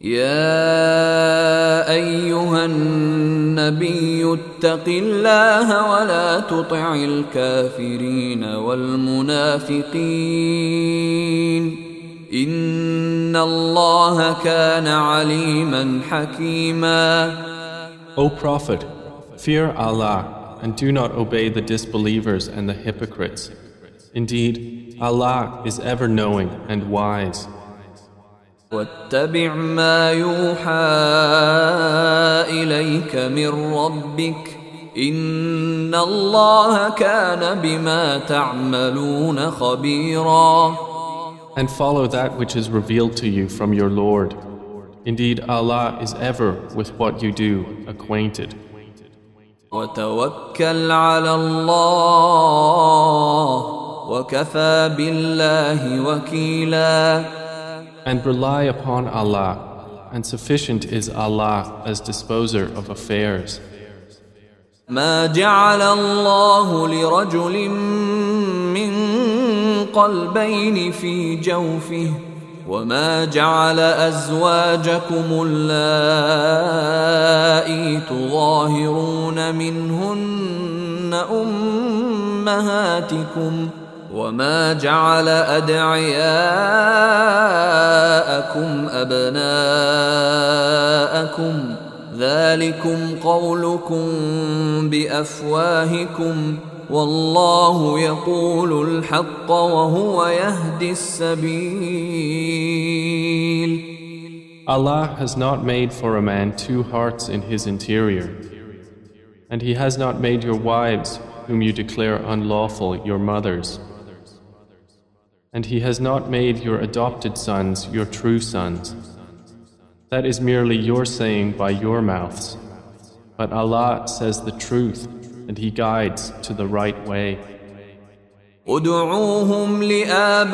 يا أيها النبي اتق الله ولا تطع الكافرين والمنافقين إن الله كان عليما حكيما O Prophet, fear Allah and do not obey the disbelievers and the hypocrites. Indeed, Allah is ever knowing and wise. واتبع ما يوحى إليك من ربك إن الله كان بما تعملون خبيرا And follow that which is revealed to you from your Lord. Indeed, Allah is ever with what you do acquainted. وتوكل على الله وكفى بالله وكيلا And rely upon Allah, and sufficient is Allah as disposer of affairs. ما جعل الله لرجل من قلبين في جوفه وما جعل ازواجكم اللائي تظاهرون منهن امهاتكم وما جعل ادعياءكم ابناءكم ذلكم قولكم بافواهكم والله يقول الحق وهو يهدي السبيل Allah has not made for a man two hearts in his interior, and He has not made your wives, whom you declare unlawful, your mothers. And He has not made your adopted sons your true sons. That is merely your saying by your mouths. But Allah says the truth, and He guides to the right way. ادعوهم لآبائهم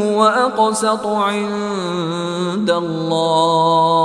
هو أقسط عند الله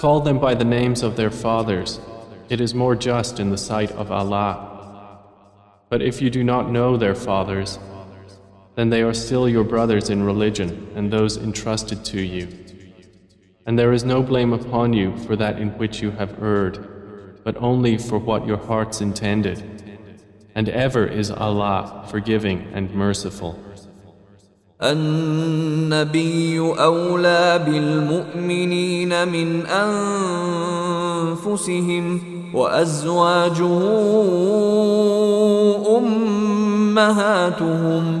Call them by the names of their fathers. It is more just in the sight of Allah. But if you do not know their fathers, then they are still your brothers in religion and those entrusted to you. And there is no blame upon you for that in which you have erred, but only for what your hearts intended. And ever is Allah forgiving and merciful. النبي أولى بالمؤمنين من أنفسهم وأزواجه أمهاتهم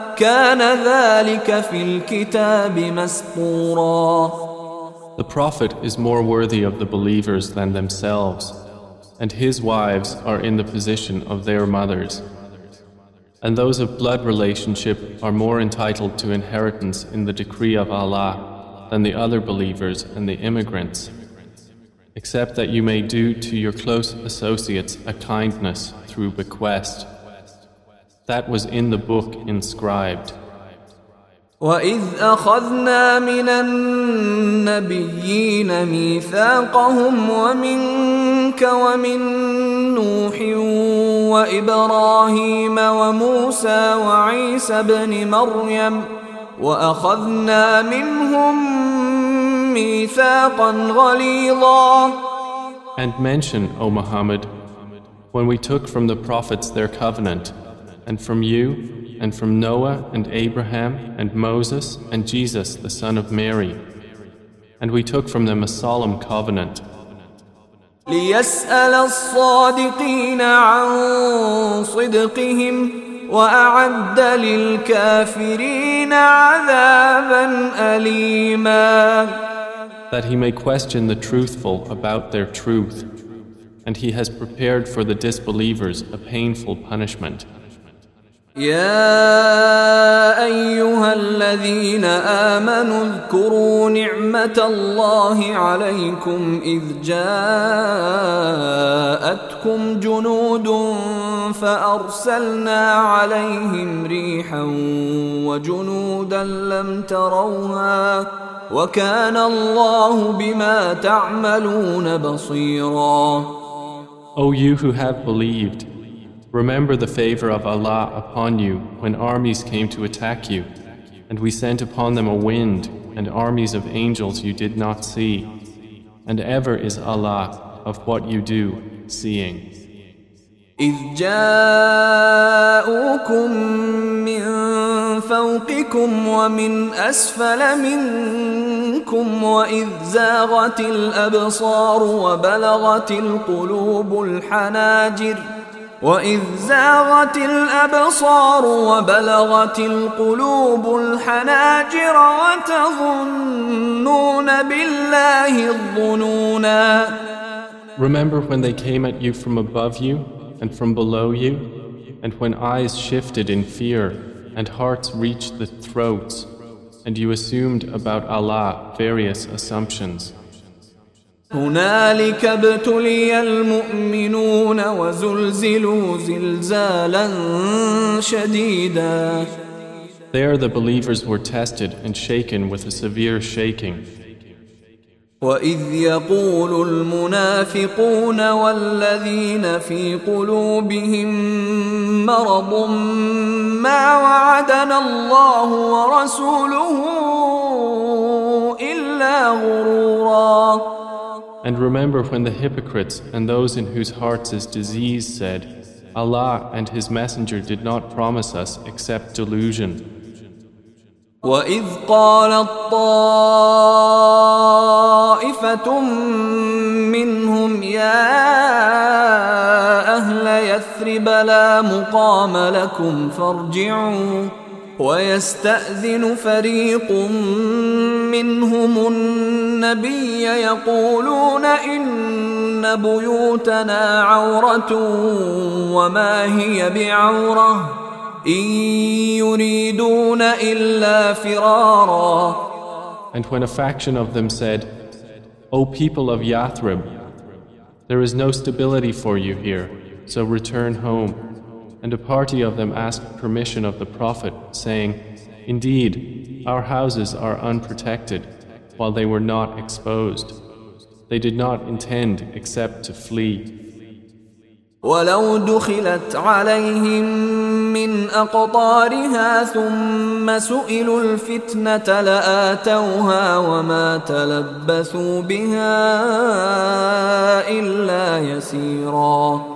The Prophet is more worthy of the believers than themselves, and his wives are in the position of their mothers. And those of blood relationship are more entitled to inheritance in the decree of Allah than the other believers and the immigrants, except that you may do to your close associates a kindness through bequest. That was in the book inscribed. وإذ أخذنا من النبيين ميثاقهم ومنك ومن نوح وابراهيم وموسى وعيسى بن مريم واخذنا منهم ميثاقا غليظا And mention, O Muhammad, when we took from the prophets their covenant, and from you, and from Noah and Abraham and Moses and Jesus the son of Mary. And we took from them a solemn covenant. ليسأل الصادقين عن صدقهم وأعد للكافرين عذابا أليما That he may question the truthful about their truth, and he has prepared for the disbelievers a painful punishment. يا أيها الذين آمنوا اذكروا نعمة الله عليكم إذ جاءتكم جنود فأرسلنا عليهم ريحا وجنودا لم تروها وكان الله بما تعملون بصيرا. O you who have believed Remember the favor of Allah upon you when armies came to attack you, and we sent upon them a wind and armies of angels you did not see. And ever is Allah of what you do seeing. إذ جاءوكم من فوقكم ومن أسفل منكم وإذ زاغت الأبصار وبلغت القلوب الحناجر ۖ وإذ زاغت الأبصار وبلغت القلوب الحناجر وتظنون بالله الظنونا Remember when they came at you from above you and from below you, and when eyes shifted in fear and hearts reached the throats, and you assumed about Allah various assumptions. هنالك ابتلي المؤمنون وزلزلوا زلزالا شديدا There the believers were tested and shaken with a severe shaking. وإذ يقول المنافقون والذين في قلوبهم مرض ما وعدنا الله ورسوله And remember when the hypocrites and those in whose hearts is disease said, Allah and His Messenger did not promise us except delusion. وإذ قالت طائفة منهم يا أهل يثرب لا مقام لكم فارجعوا ويستأذن فريق منهم النبي يقولون إن بيوتنا عورة وما هي بعورة إن يريدون إلا فرارا And when a faction of them said, O people of Yathrib, there is no stability for you here, so return home. And a party of them asked permission of the Prophet, saying, Indeed, our houses are unprotected, while they were not exposed. They did not intend except to flee. ولو دخلت عليهم من أقطارها ثم سئلوا الفتنة لآتوها وما تلبثوا بها إلا يسيراً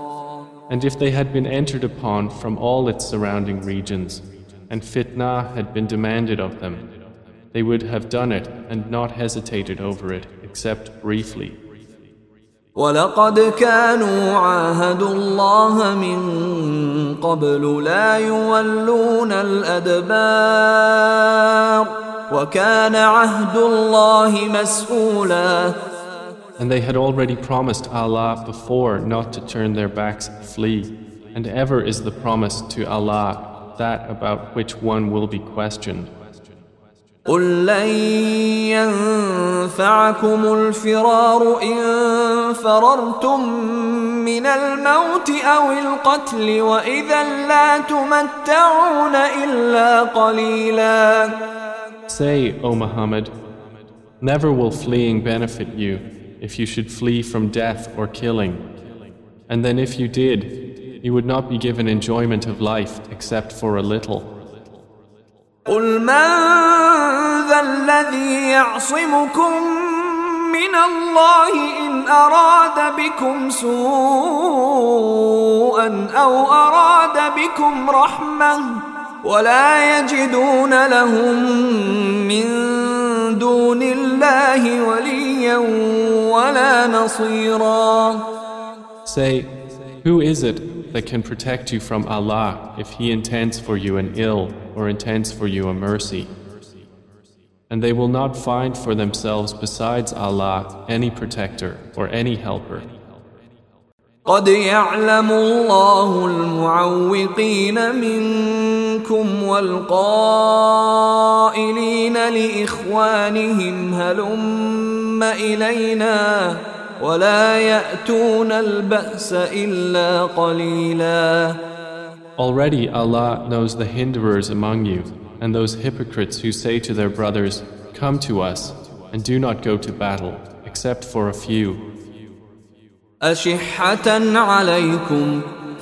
And if they had been entered upon from all its surrounding regions, and fitna had been demanded of them, they would have done it and not hesitated over it except briefly. ولقد كانوا عاهدوا الله من قبل لا يولون الأدبار وكان عهد الله مسؤولا And they had already promised Allah before not to turn their backs and flee. And ever is the promise to Allah that about which one will be questioned. قل لن ينفعكم الفرار إن فررتم من الموت أو القتل وإذا لا تمتعون إلا قليلا Say, O Muhammad, never will fleeing benefit you if you should flee from death or killing. And then if you did, he would not be given enjoyment of life except for a little. قل من ذا الذي يعصمكم من الله إن أراد بكم سوءا أو أراد بكم رحمة ولا يجدون لهم من دون الله وليا ولا نصيرا Say, who is it that can protect you from Allah if He intends for you an ill or intends for you a mercy? And they will not find for themselves besides Allah any protector or any helper. قد يعلم الله المعوقين منكم والقائلين لإخوانهم هلم إلينا ولا يأتون البأس إلا قليلا Already Allah knows the hinderers among you and those hypocrites who say to their brothers, Come to us, and do not go to battle, except for a few. أشحة عليكم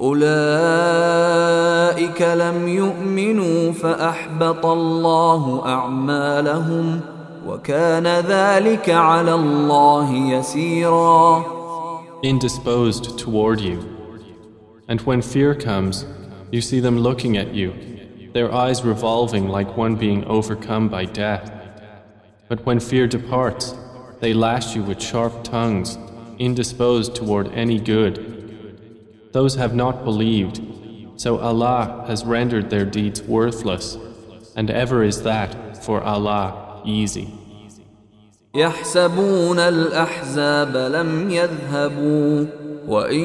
أولئك لم يؤمنوا فأحبط الله أعمالهم وكان ذلك على الله يسيرا Indisposed toward you. And when fear comes, you see them looking at you their eyes revolving like one being overcome by death. But when fear departs, they lash you with sharp tongues, indisposed toward any good. Those have not believed, so Allah has rendered their deeds worthless, and ever is that for Allah easy. يحسبون الأحزاب لم يذهبوا وإن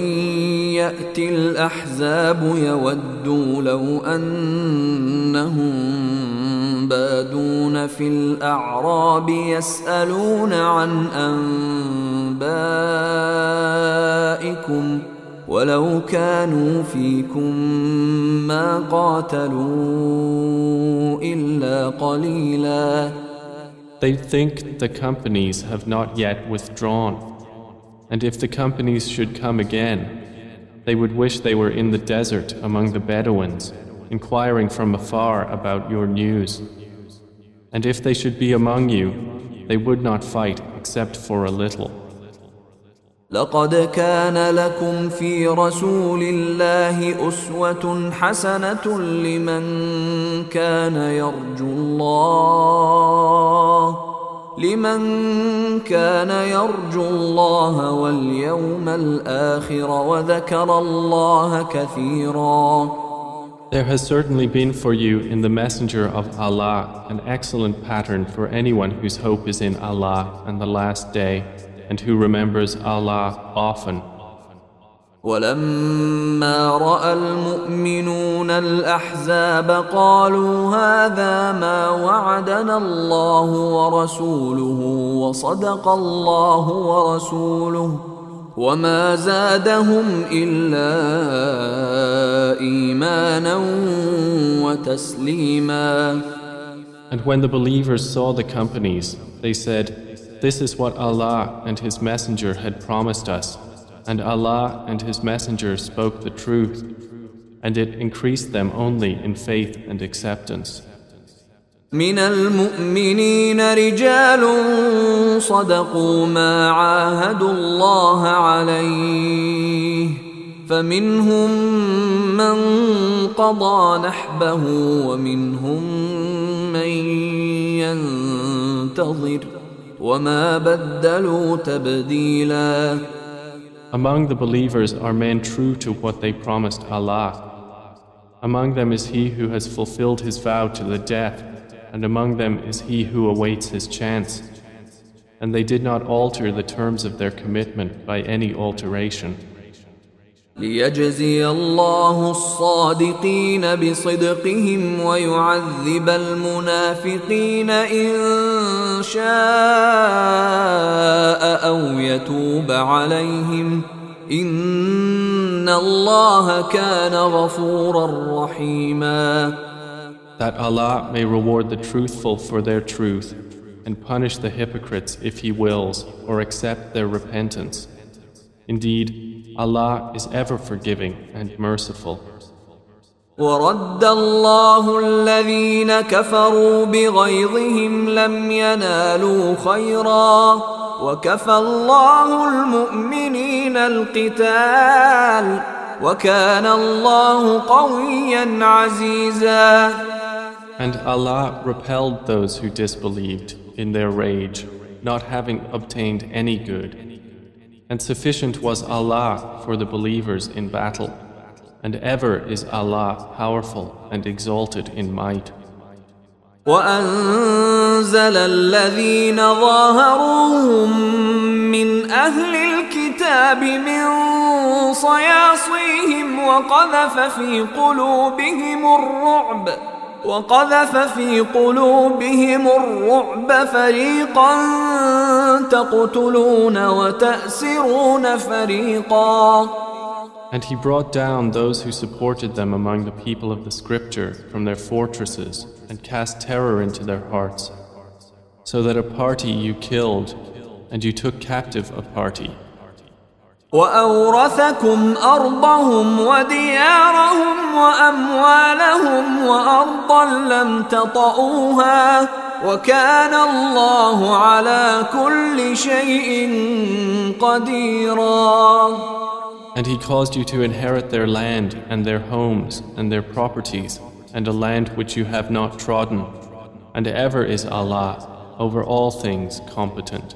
يأتي الأحزاب يودوا لو أنهم بادون في الأعراب يسألون عن أنبائكم ۖ ولو كانوا فيكم ما قاتلوا إلا قليلا They think the companies have not yet withdrawn. And if the companies should come again, they would wish they were in the desert among the Bedouins, inquiring from afar about your news. And if they should be among you, they would not fight except for a little. لقد كان لكم في رسول الله أسوة حسنة لمن كان يرجو الله لمن كان يرجو الله واليوم الآخر وذكر الله كثيرا There has certainly been for you in the Messenger of Allah an excellent pattern for anyone whose hope is in Allah and the Last Day and who remembers Allah often. ولما راى المؤمنون الاحزاب قالوا هذا ما وعدنا الله ورسوله وصدق الله ورسوله وما زادهم الا ايمانا وتسليما And when the believers saw the companies, they said, This is what Allah and His Messenger had promised us. And Allah and His Messenger spoke the truth, and it increased them only in faith and acceptance. من المؤمنين رجال صدقوا ما عاهدوا الله عليه فمنهم من قضى نحبه ومنهم من ينتظر وما بدلوا تبديلاً among the believers are men true to what they promised Allah. Among them is he who has fulfilled his vow to the death, and among them is he who awaits his chance. And they did not alter the terms of their commitment by any alteration. ليجزي الله الصادقين بصدقهم ويعذب المنافقين ان شاء أو يتوب عليهم ان الله كان غفورا رحيما That Allah may reward the truthful for their truth and punish the hypocrites if He wills or accept their repentance. Indeed, Allah is ever forgiving and merciful. ورد الله الذين كفروا بغيظهم لم ينالوا خيرا وكفى الله المؤمنين القتال وكان الله قويا عزيزا And Allah repelled those who disbelieved in their rage, not having obtained any good. And sufficient was Allah for the believers in battle, and ever is Allah powerful and exalted in might. وأنزل الذين ظاهروهم من أهل الكتاب من صياصيهم وقذف في قلوبهم الرعب وقذف في قلوبهم الرعب فريقا تقتلون وتأسرون فريقا And he brought down those who supported them among the people of the scripture from their fortresses and cast terror into their hearts, so that a party you killed and you took captive a party. وأورثكم أرضهم وديارهم وأموالهم وأرضا لم تطئوها وكان الله على كل شيء قديرا And he caused you to inherit their land and their homes and their properties and a land which you have not trodden. And ever is Allah over all things competent.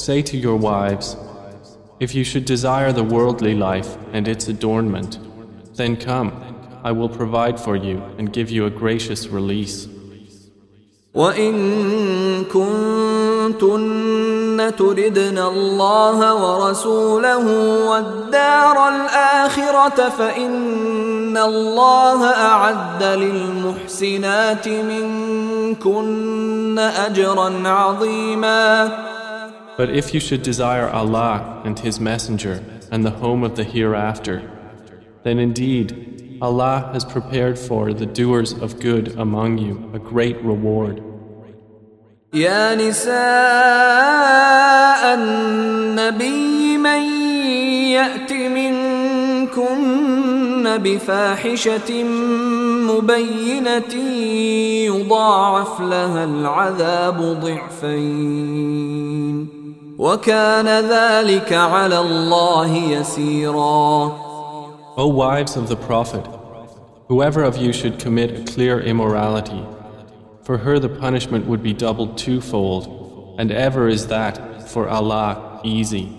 Say to your wives, If you should desire the worldly life and its adornment, then come, I will provide for you and give you a gracious release. وإن كنتن تردن الله ورسوله والدار الآخرة فإن الله أعد للمحسنات منكن أجرا عظيما But if you should desire Allah and His Messenger and the home of the hereafter, then indeed Allah has prepared for the doers of good among you a great reward. يا نساء النبي من يأت منكن بفاحشة مبينة يضاعف لها العذاب ضعفين وكان ذلك على الله يسيرا O wives of the Prophet, whoever of you should commit a clear immorality, for her the punishment would be doubled twofold, and ever is that for Allah easy.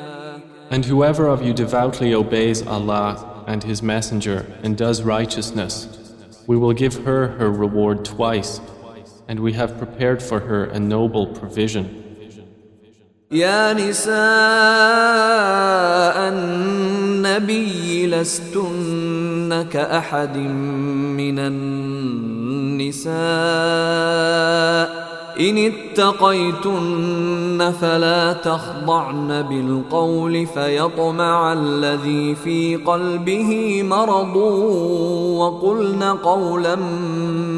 And whoever of you devoutly obeys Allah and His Messenger and does righteousness, we will give her her reward twice, and we have prepared for her a noble provision. يا نساء النبي لستن كأحد من النساء إن اتقيتن فلا تخضعن بالقول فيطمع الذي في قلبه مرض وقلن قولا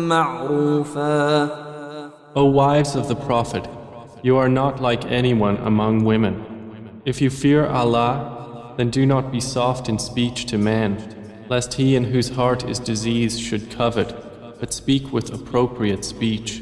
معروفا O wives of the Prophet, you are not like anyone among women. If you fear Allah, then do not be soft in speech to men, lest he in whose heart is disease should covet, but speak with appropriate speech.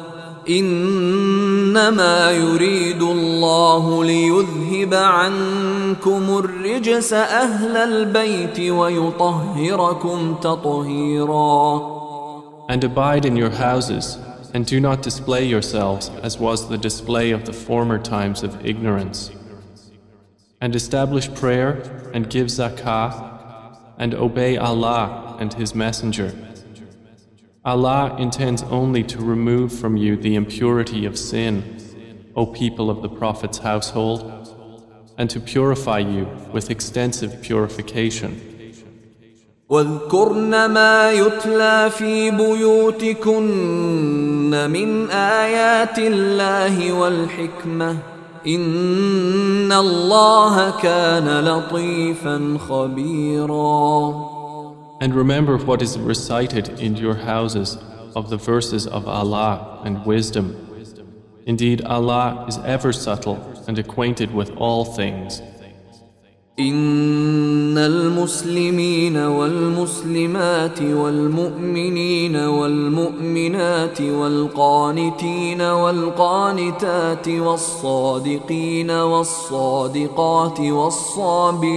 انما يريد الله ليذهب عنكم الرجس اهل البيت ويطهركم تطهيرا And abide in your houses, and do not display yourselves as was the display of the former times of ignorance. And establish prayer, and give zakah, and obey Allah and His Messenger. Allah intends only to remove from you the impurity of sin, O people of the Prophet's household, and to purify you with extensive purification. واذكرن ما يتلى في بيوتكن من آيات الله والحكمة إن الله كان لطيفا خبيراً And remember what is recited in your houses of the verses of Allah and wisdom. Indeed, Allah is ever subtle and acquainted with all things. إن المسلمين والمسلمات والمؤمنين والمؤمنات والقانتين والقانتات والصادقين والصادقات والصابرين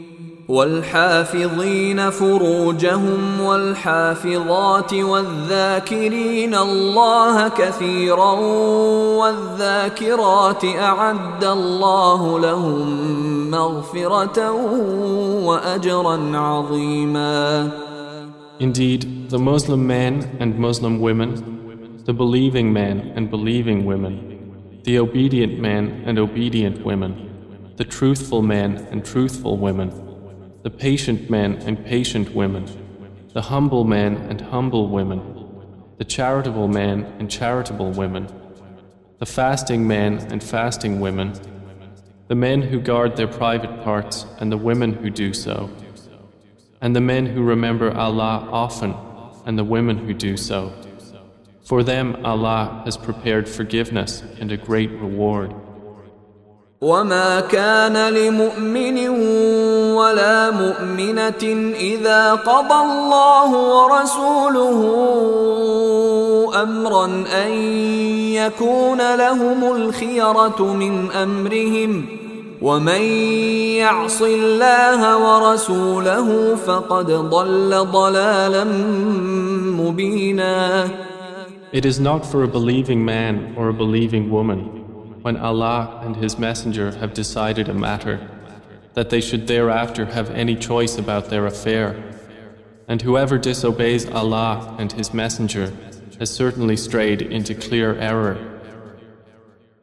والحافظين فروجهم والحافظات والذاكرين الله كثيرا والذاكرات اعد الله لهم مغفره واجرا عظيما Indeed, the Muslim men and Muslim women, the believing men and believing women, the obedient men and obedient women, the truthful men and truthful women, the patient men and patient women, the humble men and humble women, the charitable men and charitable women, the fasting men and fasting women, the men who guard their private parts and the women who do so, and the men who remember Allah often and the women who do so. For them Allah has prepared forgiveness and a great reward. وما كان لمؤمن ولا مؤمنة إذا قضى الله ورسوله أمرا أن يكون لهم الخيرة من أمرهم ومن يعص الله ورسوله فقد ضل ضلالا مبينا It is not for a believing man or a believing woman when Allah and His Messenger have decided a matter, that they should thereafter have any choice about their affair. And whoever disobeys Allah and His Messenger has certainly strayed into clear error.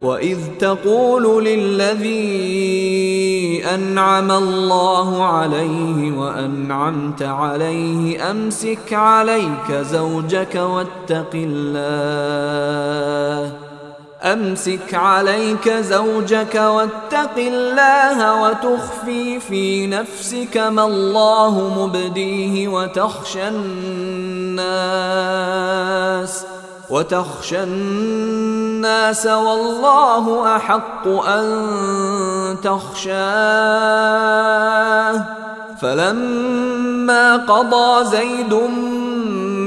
وإذ تقول للذي أنعم الله عليه وأنعمت عليه أمسك عليك زوجك واتق الله أمسك عليك زوجك واتق الله وتخفي في نفسك ما الله مبديه وتخشى الناس وتخشى الناس والله أحق أن تخشاه فلما قضى زيد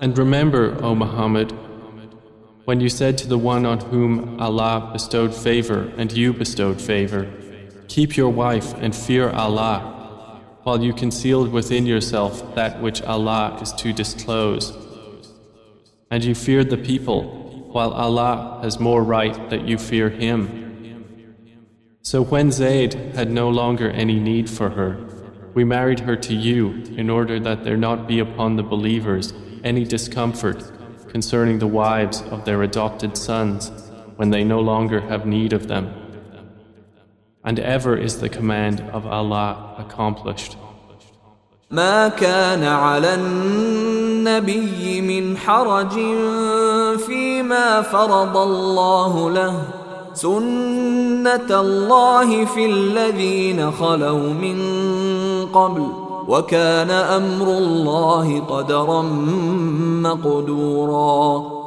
And remember, O Muhammad, when you said to the one on whom Allah bestowed favor and you bestowed favor, Keep your wife and fear Allah, while you concealed within yourself that which Allah is to disclose. And you feared the people, while Allah has more right that you fear Him. So when Zayd had no longer any need for her, we married her to you in order that there not be upon the believers any discomfort concerning the wives of their adopted sons when they no longer have need of them. And ever is the command of Allah accomplished. ما كان على النبي من حرج فيما فرض الله له سنة الله في الذين خلوا من قبل وكان أمر الله قدرا مقدورا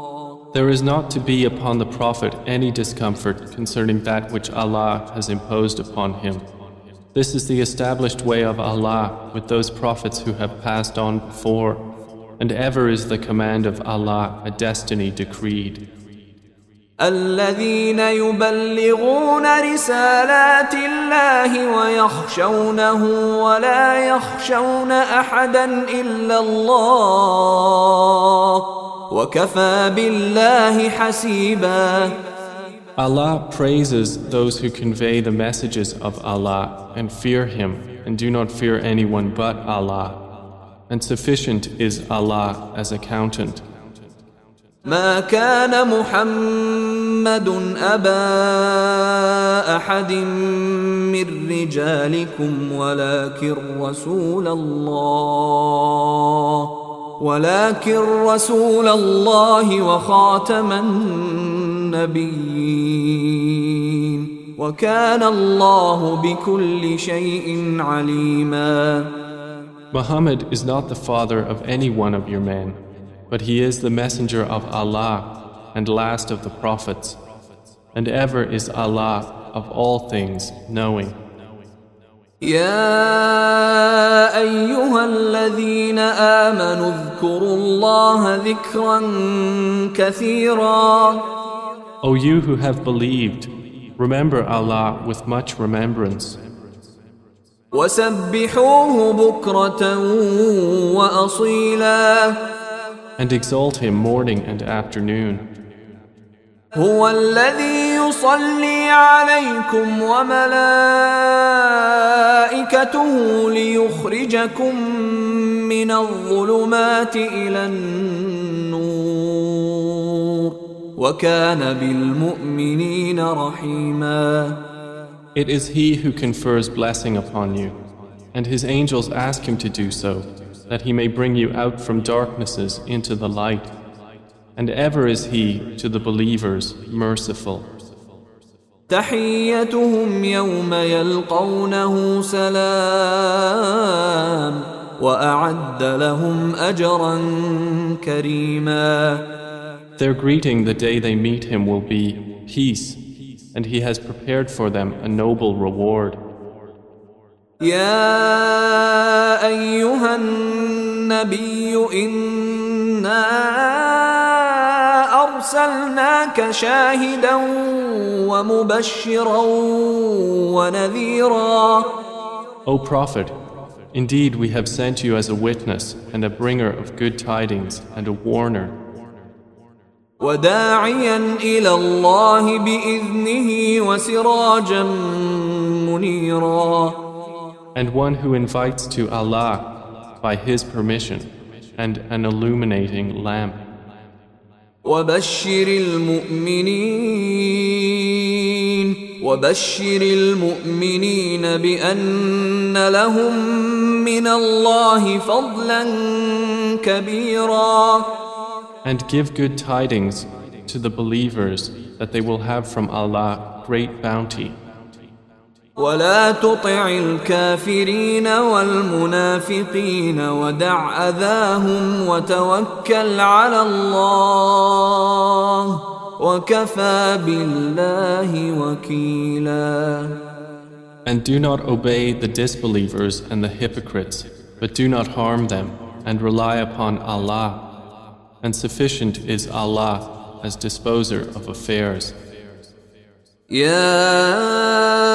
There is not to be upon the Prophet any discomfort concerning that which Allah has imposed upon him. This is the established way of Allah with those prophets who have passed on before, and ever is the command of Allah a destiny decreed. الذين يبلغون رسالات الله ويخشونه ولا يخشون احدا الا الله وكفى بالله حسيبا Allah praises those who convey the messages of Allah and fear Him and do not fear anyone but Allah. And sufficient is Allah as accountant. ما كان محمد أبا أحد من رجالكم ولكن رسول الله ولكن رسول الله وخاتم النبيين. وكان الله بكل شيء عليما. Muhammad is not the father of any one of your men, but he is the messenger of Allah and last of the prophets, and ever is Allah of all things knowing. يا ايها الذين امنوا اذكروا الله ذكرا كثيرا O you who have believed, remember Allah with much remembrance, وسبحوه بكره واصيلا and exalt Him morning and afternoon. هو الذي يصلي عليكم وملائكته ليخرجكم من الظلمات الى النور وكان بالمؤمنين رحيما It is He who confers blessing upon you, and His angels ask Him to do so, that He may bring you out from darknesses into the light. And ever is He to the believers merciful. تحيتهم يوم يلقونه سلام واعد لهم اجرا كريما Their greeting the day they meet Him will be peace, and He has prepared for them a noble reward. يا ايها النبي انا ارسلناك شاهدا ومبشرا ونذيرا O Prophet, indeed we have sent you as a witness and a bringer of good tidings and a warner. وداعيا إلى الله باذنه وسراجا منيرا and one who invites to Allah by His permission and an illuminating lamp. وبشر المؤمنين وبشر المؤمنين بان لهم من الله فضلا كبيرا And give good tidings to the believers that they will have from Allah great bounty. ولا تطع الكافرين والمنافقين ودع أذاهم وتوكل على الله وكفى بالله وكيلا And do not obey the disbelievers and the hypocrites, but do not harm them, and rely upon Allah. And sufficient is Allah as disposer of affairs. يا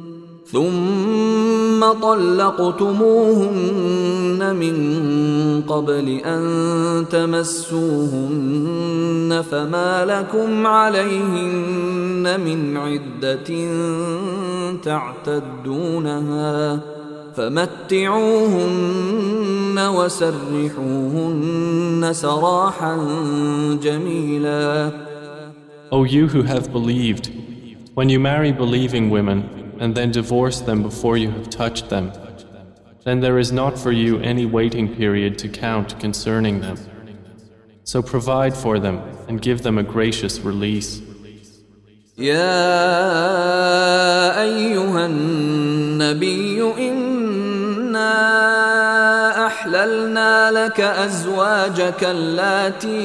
ثم طلقتموهن من قبل أن تمسوهن فما لكم عليهن من عدة تعتدونها فمتعوهن وسرحوهن سراحا جميلا. O you who have believed, when you marry believing women, and then divorce them before you have touched them, then there is not for you any waiting period to count concerning them. So provide for them and give them a gracious release. يا أيها النبي إنا أحللنا لك أزواجك اللاتي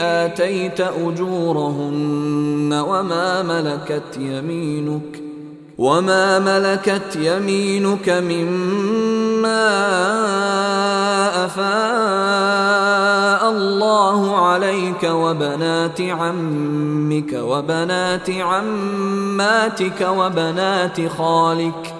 آتيت أجورهن وما ملكت يمينك وما ملكت يمينك مما أفاء الله عليك وبنات عمك وبنات عماتك وبنات خالك ۖ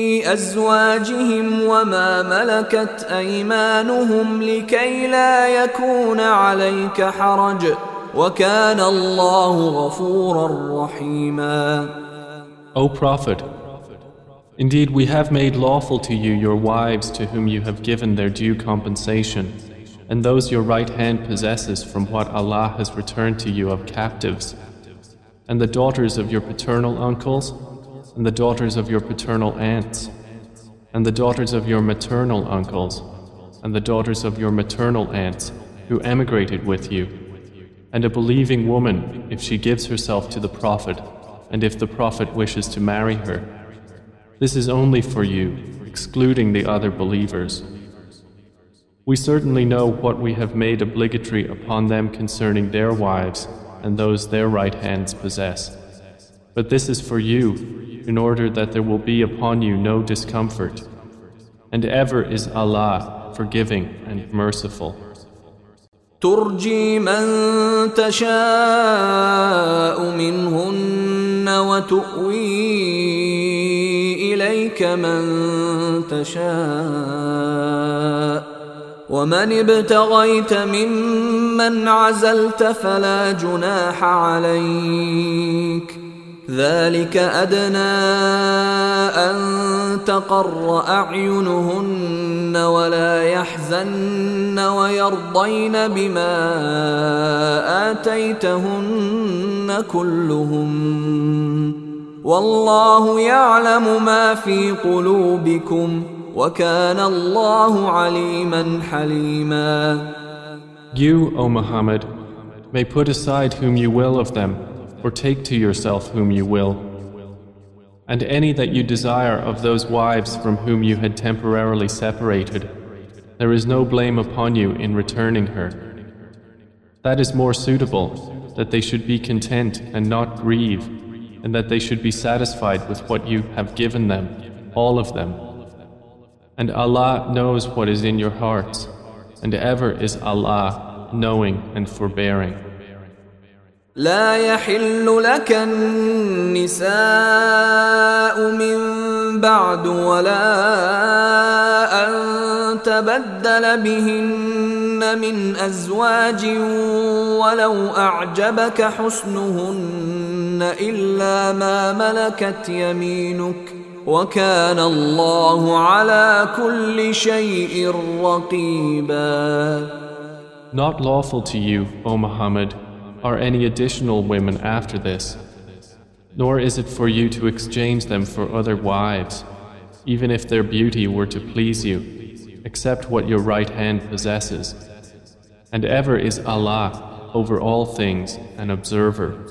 ازواجهم وما ملكت ايمانهم لكي لا يكون عليك حرج وكان الله غفورا رحيما O Prophet, indeed we have made lawful to you your wives to whom you have given their due compensation, and those your right hand possesses from what Allah has returned to you of captives and the daughters of your paternal uncles, and the daughters of your paternal aunts, and the daughters of your maternal uncles, and the daughters of your maternal aunts who emigrated with you, and a believing woman if she gives herself to the Prophet, and if the Prophet wishes to marry her. This is only for you, excluding the other believers. We certainly know what we have made obligatory upon them concerning their wives and those their right hands possess. But this is for you, in order that there will be upon you no discomfort. And ever is Allah forgiving and merciful. ترجي من تشاء منهن وتؤوي إليك من تشاء ومن ابتغيت ممن عزلت فلا جناح عليك ذلك أدنى أن تقر أعينهن ولا يحزن ويرضين بما آتيتهن كلهم. والله يعلم ما في قلوبكم وكان الله عليما حليما. You, O Muhammad, may put aside whom you will of them, or take to yourself whom you will. And any that you desire of those wives from whom you had temporarily separated, there is no blame upon you in returning her. That is more suitable, that they should be content and not grieve, and that they should be satisfied with what you have given them, all of them. And Allah knows what is in your hearts, and ever is Allah knowing and forbearing. لا يحل لك النساء من بعد ولا أن تبدل بهن من أزواج ولو أعجبك حسنهن إلا ما ملكت يمينك وكان الله على كل شيء رقيبا. Not lawful to you, O Muhammad, are any additional women after this, nor is it for you to exchange them for other wives, even if their beauty were to please you, except what your right hand possesses. And ever is Allah over all things an observer.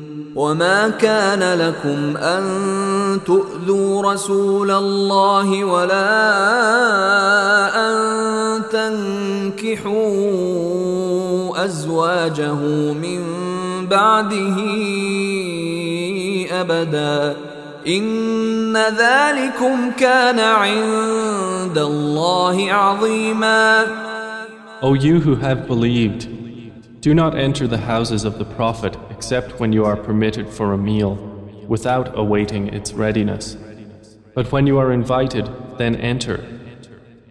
وما كان لكم ان تؤذوا رسول الله ولا ان تنكحوا ازواجه من بعده ابدا ان ذلكم كان عند الله عظيما O you who have believed Do not enter the houses of the Prophet except when you are permitted for a meal, without awaiting its readiness. But when you are invited, then enter.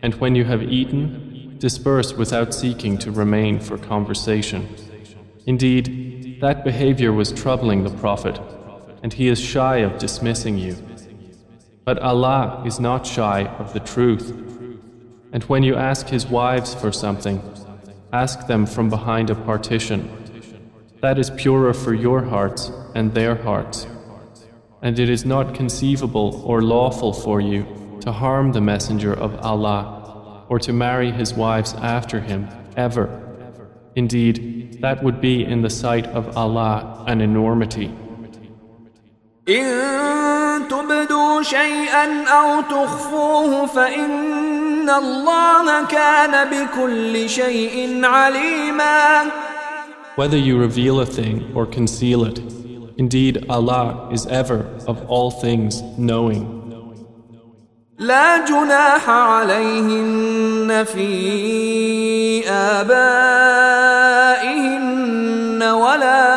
And when you have eaten, disperse without seeking to remain for conversation. Indeed, that behavior was troubling the Prophet, and he is shy of dismissing you. But Allah is not shy of the truth. And when you ask His wives for something, Ask them from behind a partition. That is purer for your hearts and their hearts. And it is not conceivable or lawful for you to harm the Messenger of Allah or to marry his wives after him, ever. Indeed, that would be in the sight of Allah an enormity. إن تبدوا شيئا أو تخفوه فإن إن الله كان بكل شيء عليما Whether you reveal a thing or conceal it, indeed Allah is ever of all things knowing. لا جناح عليهن في آبائهن ولا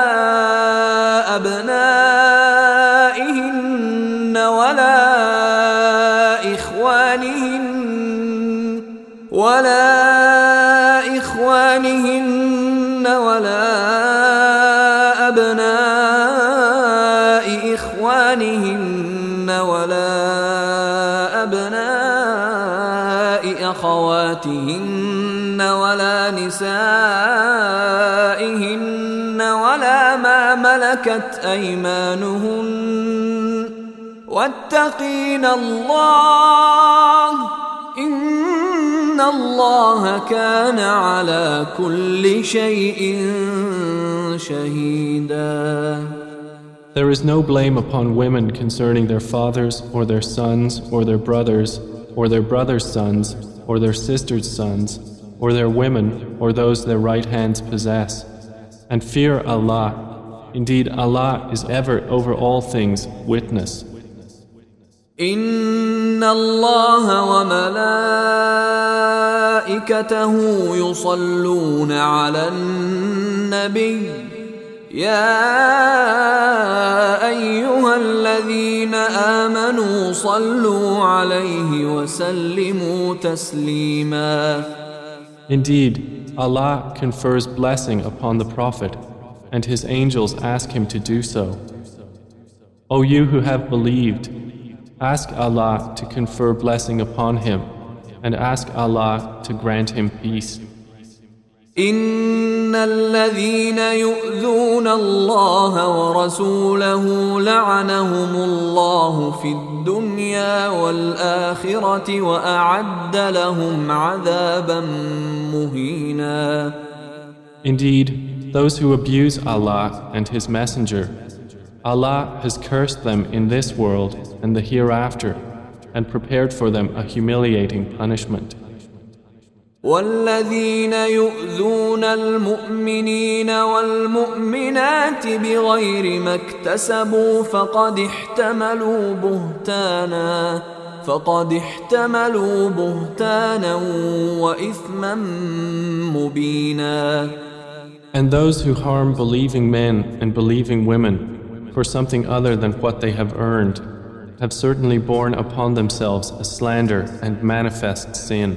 نسائهن ولا ما ملكت أيمانهن واتقين الله إن إن الله كان على كل شيء شهيدا There is no blame upon women concerning their fathers or their sons or their brothers or their brothers' sons or their sisters' sons or their women or those their right hands possess. And fear Allah. Indeed, Allah is ever over all things witness. إن الله وملائكته يصلون على النبي يا ايها الذين امنوا صلوا عليه وسلموا تسليما Indeed, Allah confers blessing upon the Prophet, and His angels ask Him to do so. O you who have believed, ask Allah to confer blessing upon him, and ask Allah to grant him peace. إن الذين يؤذون الله ورسوله لعنهم الله في الدنيا والآخرة وأعد لهم عذابا مهينا. Indeed, those who abuse Allah and His Messenger Allah has cursed them in this world and the hereafter and prepared for them a humiliating punishment. والذين يؤذون المؤمنين والمؤمنات بغير ما اكتسبوا فقد احتملوا بهتانا فقد احتملوا بهتانا وإثما مبينا And those who harm believing men and believing women for something other than what they have earned, have certainly borne upon themselves a slander and manifest sin.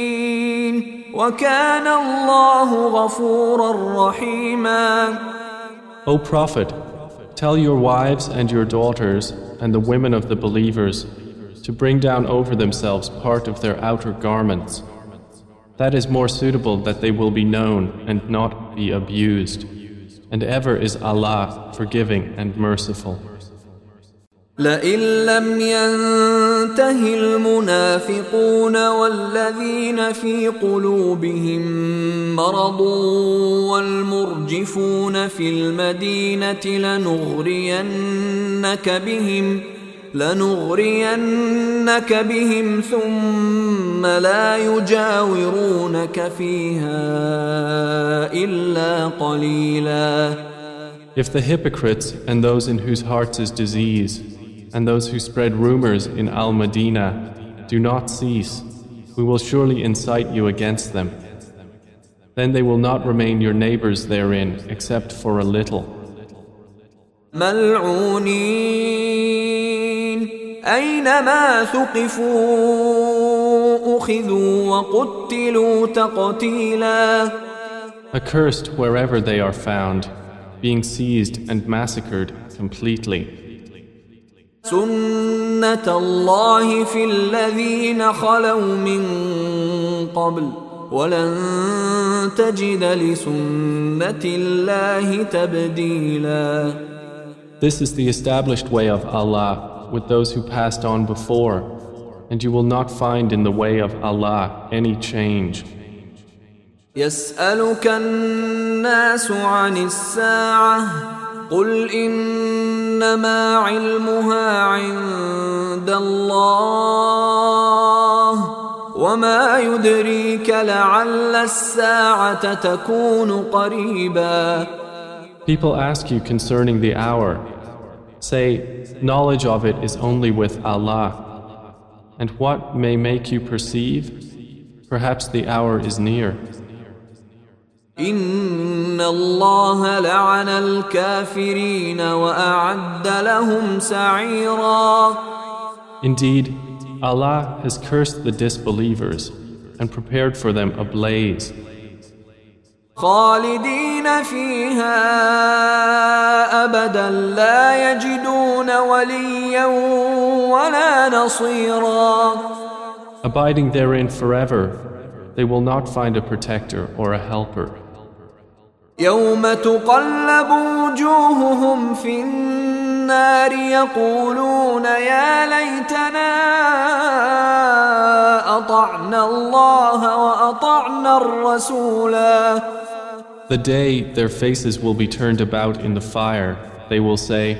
وكان الله غفورا رحيما O Prophet, tell your wives and your daughters and the women of the believers to bring down over themselves part of their outer garments. That is more suitable that they will be known and not be abused. and ever is Allah forgiving and merciful. لئن لم ينته المنافقون والذين في قلوبهم مرض والمرجفون في المدينة لنغرينك بهم لنغرينك بهم ثم لا يجاورونك فيها إلا قليلا. If the hypocrites and those in whose hearts is disease and those who spread rumors in Al-Madinah do not cease, we will surely incite you against them. Then they will not remain your neighbors therein except for a little. أينما ثقفوا أخذوا وقتلوا تقتيلا Accursed wherever they are found, being seized and massacred completely. سنة الله في الذين خلوا من قبل ولن تجد لسنة الله تبديلا This is the established way of Allah with those who passed on before, and you will not find in the way of Allah any change. يسألك الناس عن الساعة قل إنما علمها عند الله وما يدريك لعل الساعة تكون قريبا People ask you concerning the hour. Say, knowledge of it is only with Allah. And what may make you perceive? Perhaps the hour is near. إن الله لعن الكافرين وأعد لهم سعيرا Indeed, Allah has cursed the disbelievers and prepared for them a blaze. خالدين فيها أبدا لا يجدون وليا ولا نصيرا Abiding therein forever, they will not find a protector or a helper. يوم تقلب وجوههم في النار يقولون يا ليتنا أطعنا الله وأطعنا الرسولا The day their faces will be turned about in the fire, they will say,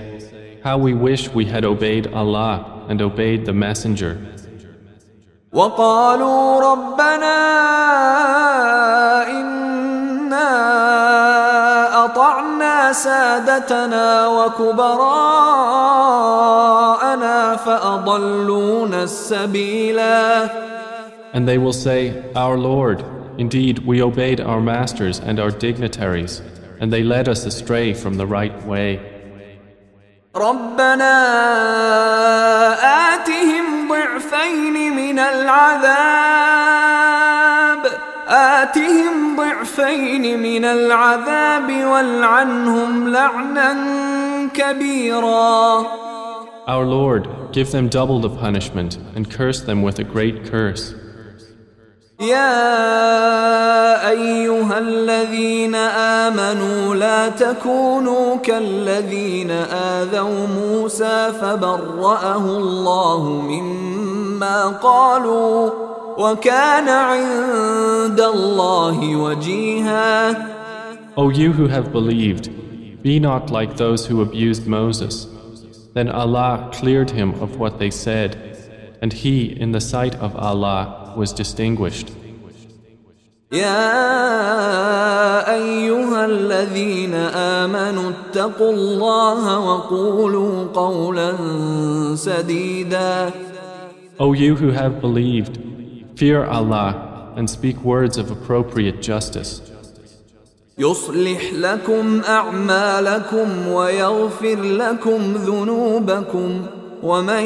How we wish we had obeyed Allah and obeyed the Messenger. وقالوا ربنا إنا أطعنا سادتنا وكبراءنا فأضلونا السبيلا And they will say, Our Lord, indeed we obeyed our masters and our dignitaries, and they led us astray from the right way. ربنا ضعفين من العذاب والعنهم لعنا كبيرا Our Lord, give them double the punishment and curse them with a great curse. يا أيها الذين آمنوا لا تكونوا كالذين آذوا موسى فبرأه الله مما قالوا وكان عند الله وجيها O you who have believed, be not like those who abused Moses. Then Allah cleared him of what they said, and he, in the sight of Allah, was distinguished. يا ايها الذين امنوا اتقوا الله وقولوا قولا سديدا O you who have believed, fear Allah and speak words of appropriate justice. يصلح لكم اعمالكم ويغفر لكم ذنوبكم ومن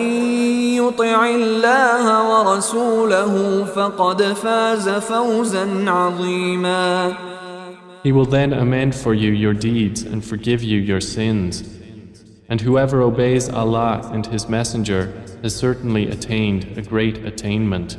يطع الله ورسوله فقد فاز فوزا عظيما He will then amend for you your deeds and forgive you your sins. And whoever obeys Allah and His Messenger has certainly attained a great attainment.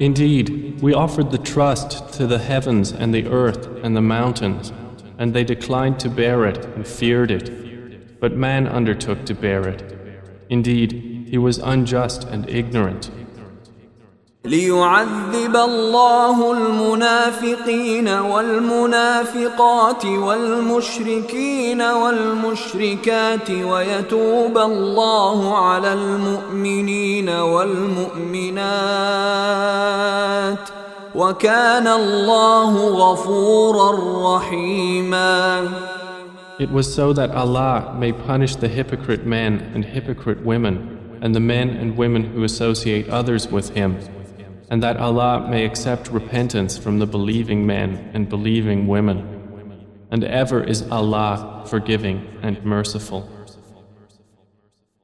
Indeed, we offered the trust to the heavens and the earth and the mountains, and they declined to bear it and feared it. But man undertook to bear it. Indeed, he was unjust and ignorant. ليعذب الله المنافقين والمنافقات والمشركين والمشركات ويتوب الله على المؤمنين والمؤمنات وكان الله غفورا رحيما It was so that Allah may punish the hypocrite men and hypocrite women, and the men and women who associate others with Him, and that Allah may accept repentance from the believing men and believing women. And ever is Allah forgiving and merciful.